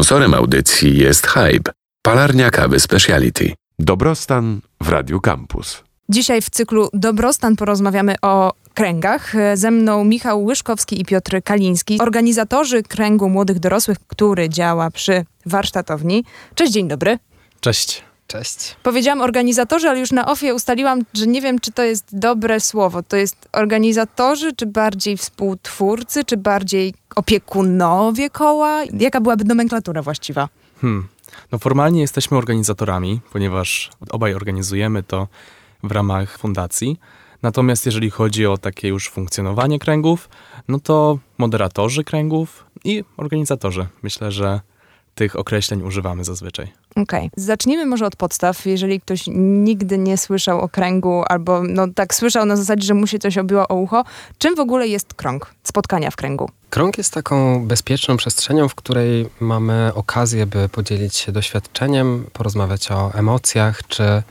Sponsorem audycji jest Hype, palarnia kawy Speciality. Dobrostan w Radiu Campus. Dzisiaj w cyklu Dobrostan porozmawiamy o kręgach. Ze mną Michał Łyszkowski i Piotr Kaliński, organizatorzy kręgu młodych dorosłych, który działa przy warsztatowni. Cześć, dzień dobry. Cześć. Cześć. Powiedziałam organizatorzy, ale już na ofie ustaliłam, że nie wiem, czy to jest dobre słowo. To jest organizatorzy, czy bardziej współtwórcy, czy bardziej opiekunowie koła? Jaka byłaby nomenklatura właściwa? Hmm. No formalnie jesteśmy organizatorami, ponieważ obaj organizujemy to w ramach fundacji. Natomiast jeżeli chodzi o takie już funkcjonowanie kręgów, no to moderatorzy kręgów i organizatorzy. Myślę, że tych określeń używamy zazwyczaj. Okej. Okay. Zacznijmy może od podstaw. Jeżeli ktoś nigdy nie słyszał o kręgu, albo no tak słyszał na zasadzie, że mu się coś obiło o ucho, czym w ogóle jest krąg, spotkania w kręgu? Krąg jest taką bezpieczną przestrzenią, w której mamy okazję, by podzielić się doświadczeniem, porozmawiać o emocjach, czy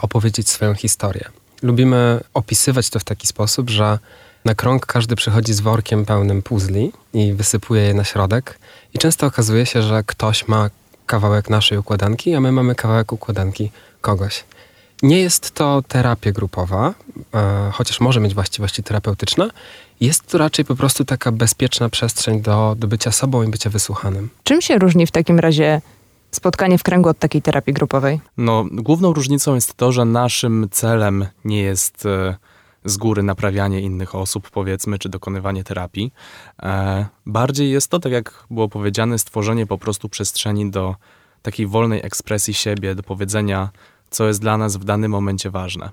opowiedzieć swoją historię. Lubimy opisywać to w taki sposób, że na krąg każdy przychodzi z workiem pełnym puzli i wysypuje je na środek. I często okazuje się, że ktoś ma kawałek naszej układanki, a my mamy kawałek układanki kogoś. Nie jest to terapia grupowa, e, chociaż może mieć właściwości terapeutyczne. Jest to raczej po prostu taka bezpieczna przestrzeń do, do bycia sobą i bycia wysłuchanym. Czym się różni w takim razie spotkanie w kręgu od takiej terapii grupowej? No, główną różnicą jest to, że naszym celem nie jest e, z góry naprawianie innych osób, powiedzmy, czy dokonywanie terapii. E, bardziej jest to, tak jak było powiedziane, stworzenie po prostu przestrzeni do takiej wolnej ekspresji siebie, do powiedzenia, co jest dla nas w danym momencie ważne.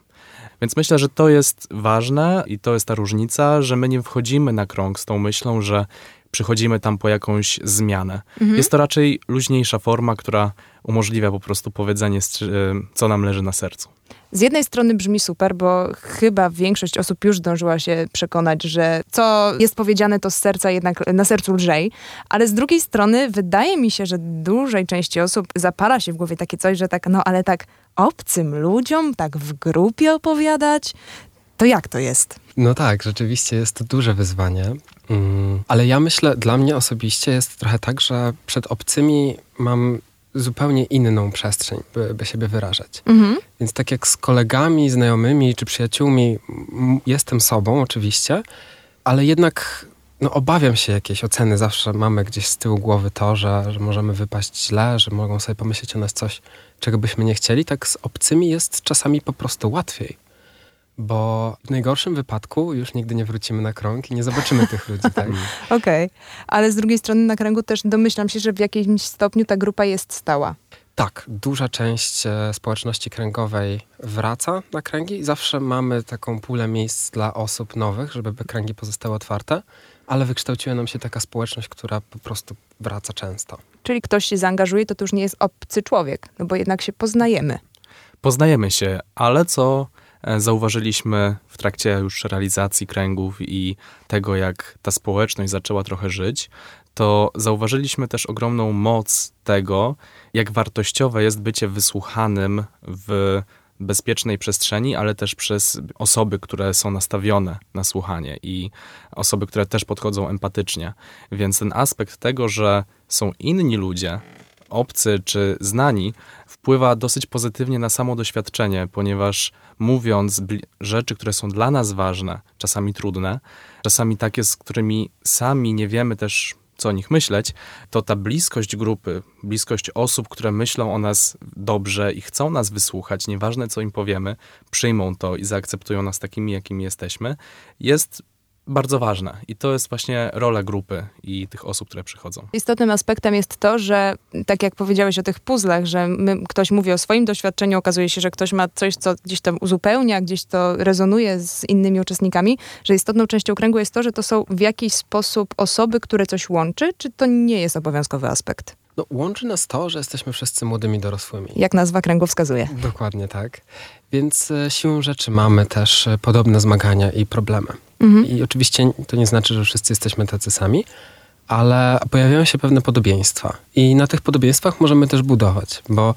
Więc myślę, że to jest ważne i to jest ta różnica, że my nie wchodzimy na krąg z tą myślą, że przychodzimy tam po jakąś zmianę. Mhm. Jest to raczej luźniejsza forma, która umożliwia po prostu powiedzenie, co nam leży na sercu. Z jednej strony brzmi super, bo chyba większość osób już zdążyła się przekonać, że co jest powiedziane, to z serca jednak na sercu lżej, ale z drugiej strony wydaje mi się, że dużej części osób zapala się w głowie takie coś, że tak, no ale tak obcym ludziom, tak w grupie opowiadać, to jak to jest? No tak, rzeczywiście jest to duże wyzwanie. Mm, ale ja myślę, dla mnie osobiście jest trochę tak, że przed obcymi mam zupełnie inną przestrzeń, by, by siebie wyrażać. Mhm. Więc tak jak z kolegami, znajomymi czy przyjaciółmi jestem sobą oczywiście, ale jednak no, obawiam się jakiejś oceny. Zawsze mamy gdzieś z tyłu głowy to, że, że możemy wypaść źle, że mogą sobie pomyśleć o nas coś, czego byśmy nie chcieli. Tak z obcymi jest czasami po prostu łatwiej bo w najgorszym wypadku już nigdy nie wrócimy na krąg i nie zobaczymy tych ludzi, tak? Okej, okay. ale z drugiej strony na kręgu też domyślam się, że w jakimś stopniu ta grupa jest stała. Tak, duża część e, społeczności kręgowej wraca na kręgi i zawsze mamy taką pulę miejsc dla osób nowych, żeby kręgi pozostały otwarte, ale wykształciła nam się taka społeczność, która po prostu wraca często. Czyli ktoś się zaangażuje, to, to już nie jest obcy człowiek, no bo jednak się poznajemy. Poznajemy się, ale co zauważyliśmy w trakcie już realizacji kręgów i tego, jak ta społeczność zaczęła trochę żyć, to zauważyliśmy też ogromną moc tego, jak wartościowe jest bycie wysłuchanym w bezpiecznej przestrzeni, ale też przez osoby, które są nastawione na słuchanie i osoby, które też podchodzą empatycznie. Więc ten aspekt tego, że są inni ludzie, obcy czy znani, wpływa dosyć pozytywnie na samo doświadczenie, ponieważ mówiąc rzeczy, które są dla nas ważne, czasami trudne, czasami takie, z którymi sami nie wiemy też, co o nich myśleć, to ta bliskość grupy, bliskość osób, które myślą o nas dobrze i chcą nas wysłuchać, nieważne co im powiemy, przyjmą to i zaakceptują nas takimi, jakimi jesteśmy, jest bardzo ważne i to jest właśnie rola grupy i tych osób, które przychodzą. Istotnym aspektem jest to, że tak jak powiedziałeś o tych puzzlach, że my, ktoś mówi o swoim doświadczeniu, okazuje się, że ktoś ma coś, co gdzieś tam uzupełnia, gdzieś to rezonuje z innymi uczestnikami, że istotną częścią kręgu jest to, że to są w jakiś sposób osoby, które coś łączy, czy to nie jest obowiązkowy aspekt? No, łączy nas to, że jesteśmy wszyscy młodymi dorosłymi. Jak nazwa kręgu wskazuje. Dokładnie tak. Więc e, siłą rzeczy mamy też e, podobne zmagania i problemy. Mhm. I oczywiście to nie znaczy, że wszyscy jesteśmy tacy sami, ale pojawiają się pewne podobieństwa. I na tych podobieństwach możemy też budować, bo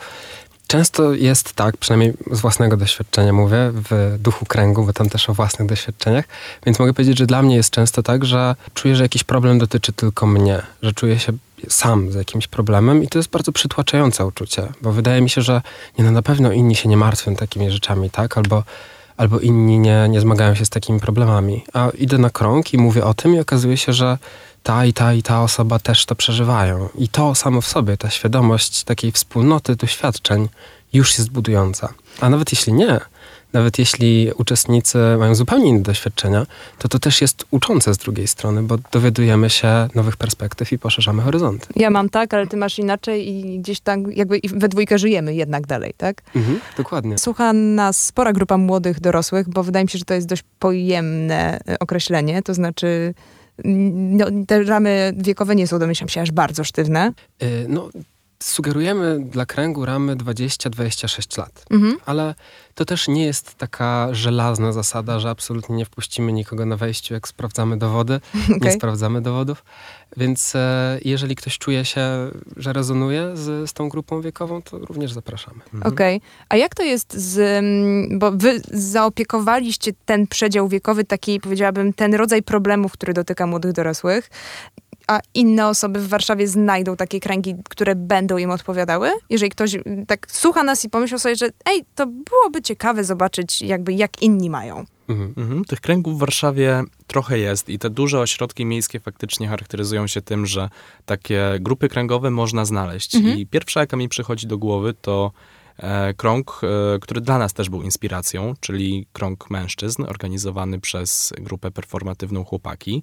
często jest tak, przynajmniej z własnego doświadczenia mówię, w duchu kręgu, bo tam też o własnych doświadczeniach, więc mogę powiedzieć, że dla mnie jest często tak, że czuję, że jakiś problem dotyczy tylko mnie, że czuję się sam z jakimś problemem i to jest bardzo przytłaczające uczucie, bo wydaje mi się, że nie, no na pewno inni się nie martwią takimi rzeczami, tak? Albo, albo inni nie, nie zmagają się z takimi problemami. A idę na krąg i mówię o tym i okazuje się, że ta i ta i ta osoba też to przeżywają. I to samo w sobie, ta świadomość takiej wspólnoty doświadczeń już jest budująca. A nawet jeśli nie, nawet jeśli uczestnicy mają zupełnie inne doświadczenia, to to też jest uczące z drugiej strony, bo dowiadujemy się nowych perspektyw i poszerzamy horyzonty. Ja mam tak, ale ty masz inaczej i gdzieś tam jakby we dwójkę żyjemy jednak dalej, tak? Mhm, dokładnie. Słucha nas spora grupa młodych dorosłych, bo wydaje mi się, że to jest dość pojemne e, określenie, to znaczy no, te ramy wiekowe nie są, domyślam się, aż bardzo sztywne. Yy, no, sugerujemy dla kręgu ramy 20-26 lat, mhm. ale to też nie jest taka żelazna zasada, że absolutnie nie wpuścimy nikogo na wejściu, jak sprawdzamy dowody. Okay. Nie sprawdzamy dowodów. Więc e, jeżeli ktoś czuje się, że rezonuje z, z tą grupą wiekową, to również zapraszamy. Mhm. Okej. Okay. A jak to jest z... Mm, bo wy zaopiekowaliście ten przedział wiekowy, taki powiedziałabym, ten rodzaj problemów, który dotyka młodych dorosłych a inne osoby w Warszawie znajdą takie kręgi, które będą im odpowiadały? Jeżeli ktoś mm, tak słucha nas i pomyślał sobie, że ej, to byłoby ciekawe zobaczyć jakby jak inni mają. Mhm. Mhm. Tych kręgów w Warszawie trochę jest i te duże ośrodki miejskie faktycznie charakteryzują się tym, że takie grupy kręgowe można znaleźć. Mhm. I pierwsza, jaka mi przychodzi do głowy, to krąg, e, który dla nas też był inspiracją, czyli krąg mężczyzn, organizowany przez grupę performatywną Chłopaki,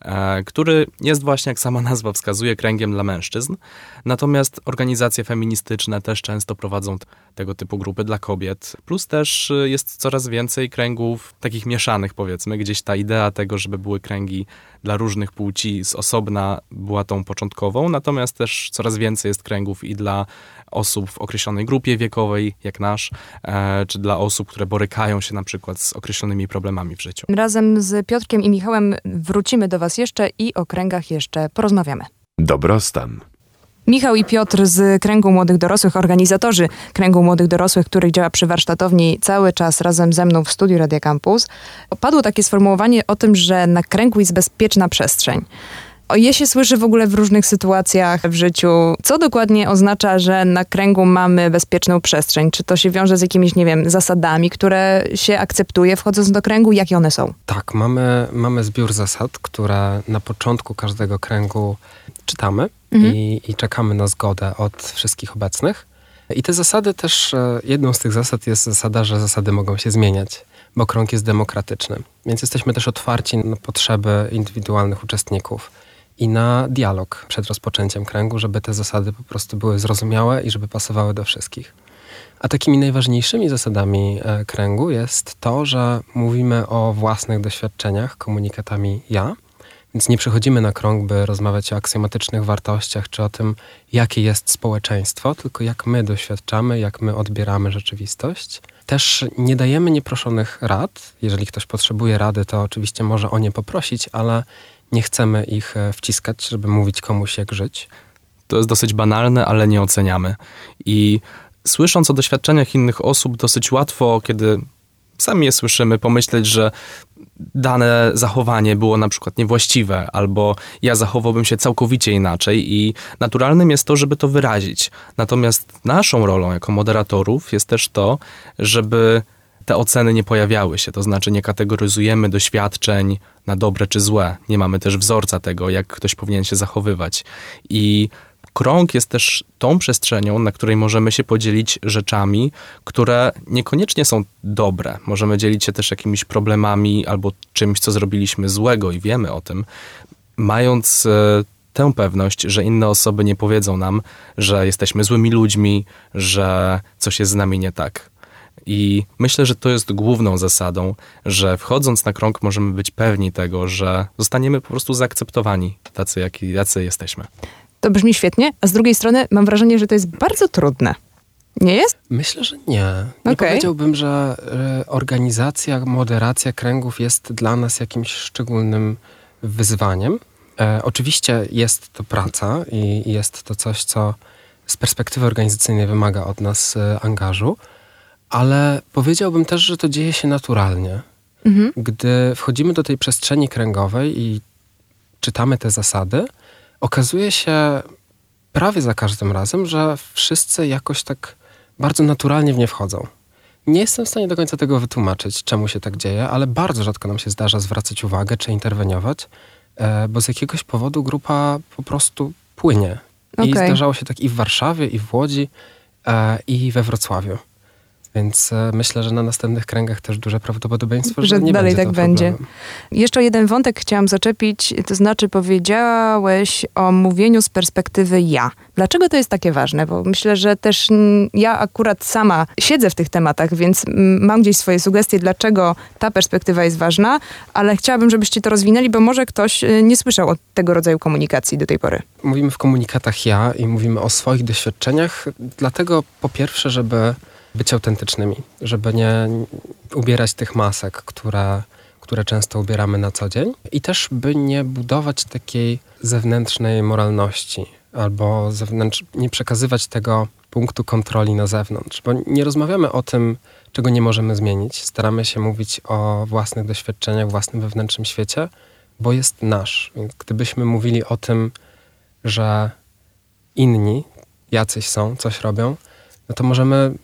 e, który jest właśnie, jak sama nazwa wskazuje, kręgiem dla mężczyzn. Natomiast organizacje feministyczne też często prowadzą tego typu grupy dla kobiet. Plus też jest coraz więcej kręgów takich mieszanych, powiedzmy, gdzieś ta idea tego, żeby były kręgi dla różnych płci z osobna była tą początkową, natomiast też coraz więcej jest kręgów i dla osób w określonej grupie wiekowej, jak nasz, e, czy dla osób, które borykają się na przykład z określonymi problemami w życiu. Razem z Piotrkiem i Michałem wrócimy do Was jeszcze i o kręgach jeszcze porozmawiamy. Dobrostan. Michał i Piotr z Kręgu Młodych Dorosłych, organizatorzy Kręgu Młodych Dorosłych, który działa przy warsztatowni cały czas razem ze mną w studiu Radia Campus. Padło takie sformułowanie o tym, że na kręgu jest bezpieczna przestrzeń. Je się słyszy w ogóle w różnych sytuacjach w życiu. Co dokładnie oznacza, że na kręgu mamy bezpieczną przestrzeń? Czy to się wiąże z jakimiś, nie wiem, zasadami, które się akceptuje wchodząc do kręgu? Jakie one są? Tak, mamy, mamy zbiór zasad, które na początku każdego kręgu czytamy mhm. i, i czekamy na zgodę od wszystkich obecnych. I te zasady też, e, jedną z tych zasad jest zasada, że zasady mogą się zmieniać, bo krąg jest demokratyczny. Więc jesteśmy też otwarci na potrzeby indywidualnych uczestników i na dialog przed rozpoczęciem kręgu, żeby te zasady po prostu były zrozumiałe i żeby pasowały do wszystkich. A takimi najważniejszymi zasadami e, kręgu jest to, że mówimy o własnych doświadczeniach komunikatami ja, więc nie przychodzimy na krąg, by rozmawiać o aksjomatycznych wartościach czy o tym, jakie jest społeczeństwo, tylko jak my doświadczamy, jak my odbieramy rzeczywistość. Też nie dajemy nieproszonych rad. Jeżeli ktoś potrzebuje rady, to oczywiście może o nie poprosić, ale nie chcemy ich e, wciskać, żeby mówić komuś, jak żyć. To jest dosyć banalne, ale nie oceniamy. I słysząc o doświadczeniach innych osób, dosyć łatwo, kiedy sami je słyszymy, pomyśleć, że dane zachowanie było na przykład niewłaściwe, albo ja zachowałbym się całkowicie inaczej i naturalnym jest to, żeby to wyrazić. Natomiast naszą rolą jako moderatorów jest też to, żeby te oceny nie pojawiały się, to znaczy nie kategoryzujemy doświadczeń na dobre czy złe. Nie mamy też wzorca tego, jak ktoś powinien się zachowywać. I krąg jest też tą przestrzenią, na której możemy się podzielić rzeczami, które niekoniecznie są dobre. Możemy dzielić się też jakimiś problemami albo czymś, co zrobiliśmy złego i wiemy o tym, mając e, tę pewność, że inne osoby nie powiedzą nam, że jesteśmy złymi ludźmi, że coś jest z nami nie tak. I myślę, że to jest główną zasadą, że wchodząc na krąg możemy być pewni tego, że zostaniemy po prostu zaakceptowani tacy, jaki, jacy jesteśmy. To brzmi świetnie, a z drugiej strony mam wrażenie, że to jest bardzo trudne. Nie jest? Myślę, że nie. Nie okay. powiedziałbym, że organizacja, moderacja kręgów jest dla nas jakimś szczególnym wyzwaniem. E, oczywiście jest to praca i jest to coś, co z perspektywy organizacyjnej wymaga od nas e, angażu, ale powiedziałbym też, że to dzieje się naturalnie. Mhm. Gdy wchodzimy do tej przestrzeni kręgowej i czytamy te zasady, okazuje się prawie za każdym razem, że wszyscy jakoś tak bardzo naturalnie w nie wchodzą. Nie jestem w stanie do końca tego wytłumaczyć, czemu się tak dzieje, ale bardzo rzadko nam się zdarza zwracać uwagę czy interweniować, e, bo z jakiegoś powodu grupa po prostu płynie. I Okej. zdarzało się tak i w Warszawie, i w Łodzi, e, i we Wrocławiu. Więc e, myślę, że na następnych kręgach też duże prawdopodobieństwo, że, Że nie dalej będzie tak będzie. problemem. Jeszcze jeden wątek chciałam zaczepić, to znaczy powiedziałeś o mówieniu z perspektywy ja. Dlaczego to jest takie ważne? Bo myślę, że też ja akurat sama siedzę w tych tematach, więc mam gdzieś swoje sugestie, dlaczego ta perspektywa jest ważna, ale chciałabym, żebyście to rozwinęli, bo może ktoś y, nie słyszał o tego rodzaju komunikacji do tej pory. Mówimy w komunikatach ja i mówimy o swoich doświadczeniach, dlatego po pierwsze, żeby być autentycznymi, żeby nie ubierać tych masek, które, które często ubieramy na co dzień i też by nie budować takiej zewnętrznej moralności albo zewnętrz, nie przekazywać tego punktu kontroli na zewnątrz, bo nie rozmawiamy o tym, czego nie możemy zmienić. Staramy się mówić o własnych doświadczeniach, własnym wewnętrznym świecie, bo jest nasz. Więc gdybyśmy mówili o tym, że inni jacyś są, coś robią, no to możemy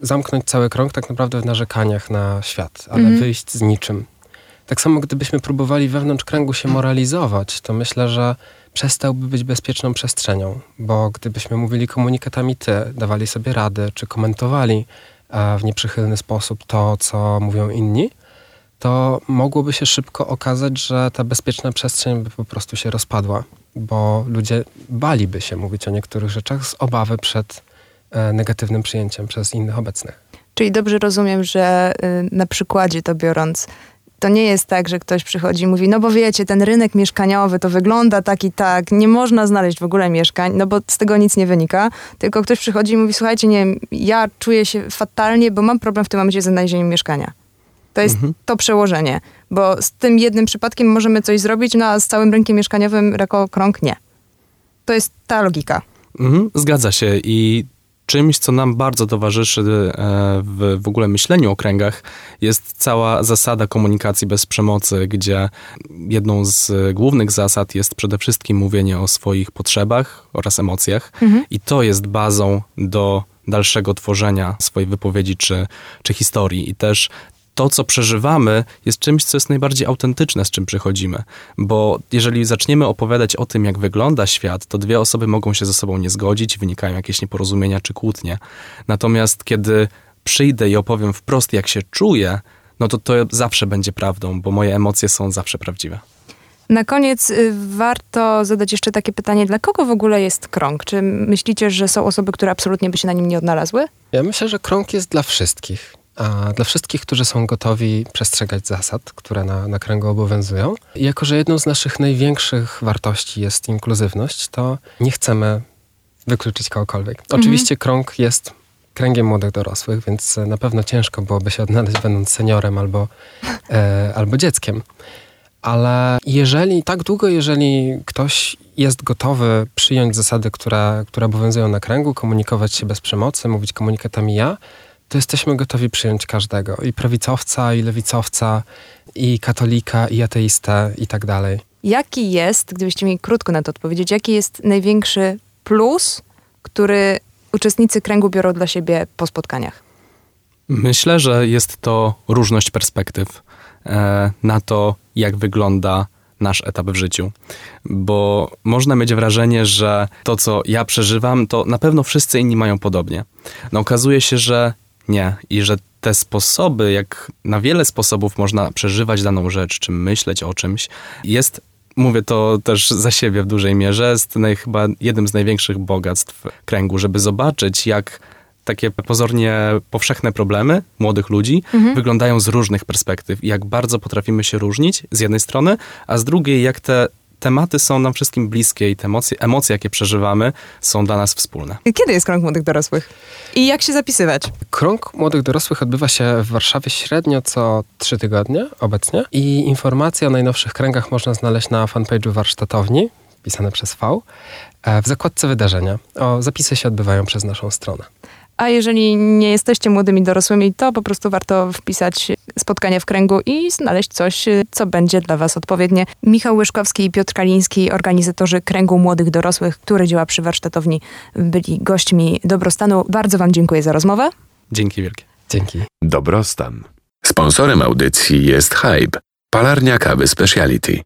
zamknąć cały krąg tak naprawdę w narzekaniach na świat, ale Mhm. wyjść z niczym. Tak samo gdybyśmy próbowali wewnątrz kręgu się moralizować, to myślę, że przestałby być bezpieczną przestrzenią, bo gdybyśmy mówili komunikatami ty, dawali sobie rady, czy komentowali e, w nieprzychylny sposób to, co mówią inni, to mogłoby się szybko okazać, że ta bezpieczna przestrzeń by po prostu się rozpadła, bo ludzie baliby się mówić o niektórych rzeczach z obawy przed negatywnym przyjęciem przez innych obecnych. Czyli dobrze rozumiem, że y, na przykładzie to biorąc, to nie jest tak, że ktoś przychodzi i mówi, no bo wiecie, ten rynek mieszkaniowy to wygląda tak i tak, nie można znaleźć w ogóle mieszkań, no bo z tego nic nie wynika, tylko ktoś przychodzi i mówi, słuchajcie, nie wiem, ja czuję się fatalnie, bo mam problem w tym momencie ze znalezieniem mieszkania. To jest to przełożenie, bo z tym jednym przypadkiem możemy coś zrobić, no a z całym rynkiem mieszkaniowym jako krąg nie. To jest ta logika. Mhm, zgadza się i czymś, co nam bardzo towarzyszy e, w, w ogóle myśleniu o kręgach, jest cała zasada komunikacji bez przemocy, gdzie jedną z głównych zasad jest przede wszystkim mówienie o swoich potrzebach oraz emocjach. I to jest bazą do dalszego tworzenia swojej wypowiedzi czy, czy historii. I też to, co przeżywamy, jest czymś, co jest najbardziej autentyczne, z czym przychodzimy. Bo jeżeli zaczniemy opowiadać o tym, jak wygląda świat, to dwie osoby mogą się ze sobą nie zgodzić, wynikają jakieś nieporozumienia czy kłótnie. Natomiast kiedy przyjdę i opowiem wprost, jak się czuję, no to to zawsze będzie prawdą, bo moje emocje są zawsze prawdziwe. Na koniec y, warto zadać jeszcze takie pytanie, dla kogo w ogóle jest krąg? Czy myślicie, że są osoby, które absolutnie by się na nim nie odnalazły? Ja myślę, że krąg jest dla wszystkich. A dla wszystkich, którzy są gotowi przestrzegać zasad, które na, na kręgu obowiązują. I jako, że jedną z naszych największych wartości jest inkluzywność, to nie chcemy wykluczyć kogokolwiek. Oczywiście krąg jest kręgiem młodych dorosłych, więc na pewno ciężko byłoby się odnaleźć będąc seniorem albo, e, albo dzieckiem. Ale jeżeli, tak długo, jeżeli ktoś jest gotowy przyjąć zasady, które, które obowiązują na kręgu, komunikować się bez przemocy, mówić komunikatami ja, to jesteśmy gotowi przyjąć każdego. I prawicowca, i lewicowca, i katolika, i ateistę, i tak dalej. Jaki jest, gdybyście mieli krótko na to odpowiedzieć, jaki jest największy plus, który uczestnicy kręgu biorą dla siebie po spotkaniach? Myślę, że jest to różność perspektyw e, na to, jak wygląda nasz etap w życiu. Bo można mieć wrażenie, że to, co ja przeżywam, to na pewno wszyscy inni mają podobnie. No okazuje się, że nie. I że te sposoby, jak na wiele sposobów można przeżywać daną rzecz, czy myśleć o czymś, jest mówię to też za siebie w dużej mierze, jest chyba jednym z największych bogactw kręgu, żeby zobaczyć, jak takie pozornie powszechne problemy młodych ludzi wyglądają z różnych perspektyw i jak bardzo potrafimy się różnić z jednej strony, a z drugiej jak te tematy są nam wszystkim bliskie i te emocje, emocje, jakie przeżywamy, są dla nas wspólne. Kiedy jest krąg młodych dorosłych? I jak się zapisywać? Krąg młodych dorosłych odbywa się w Warszawie średnio co trzy tygodnie obecnie i informacje o najnowszych kręgach można znaleźć na fanpage'u warsztatowni, pisane przez V, e, w zakładce wydarzenia. O, zapisy się odbywają przez naszą stronę. A jeżeli nie jesteście młodymi dorosłymi, to po prostu warto wpisać spotkanie w kręgu i znaleźć coś, co będzie dla Was odpowiednie. Michał Łyszkowski i Piotr Kaliński, organizatorzy kręgu młodych dorosłych, który działa przy warsztatowni, byli gośćmi dobrostanu. Bardzo Wam dziękuję za rozmowę. Dzięki wielkie. Dzięki. Dobrostan. Sponsorem audycji jest Hype, palarnia kawy Speciality.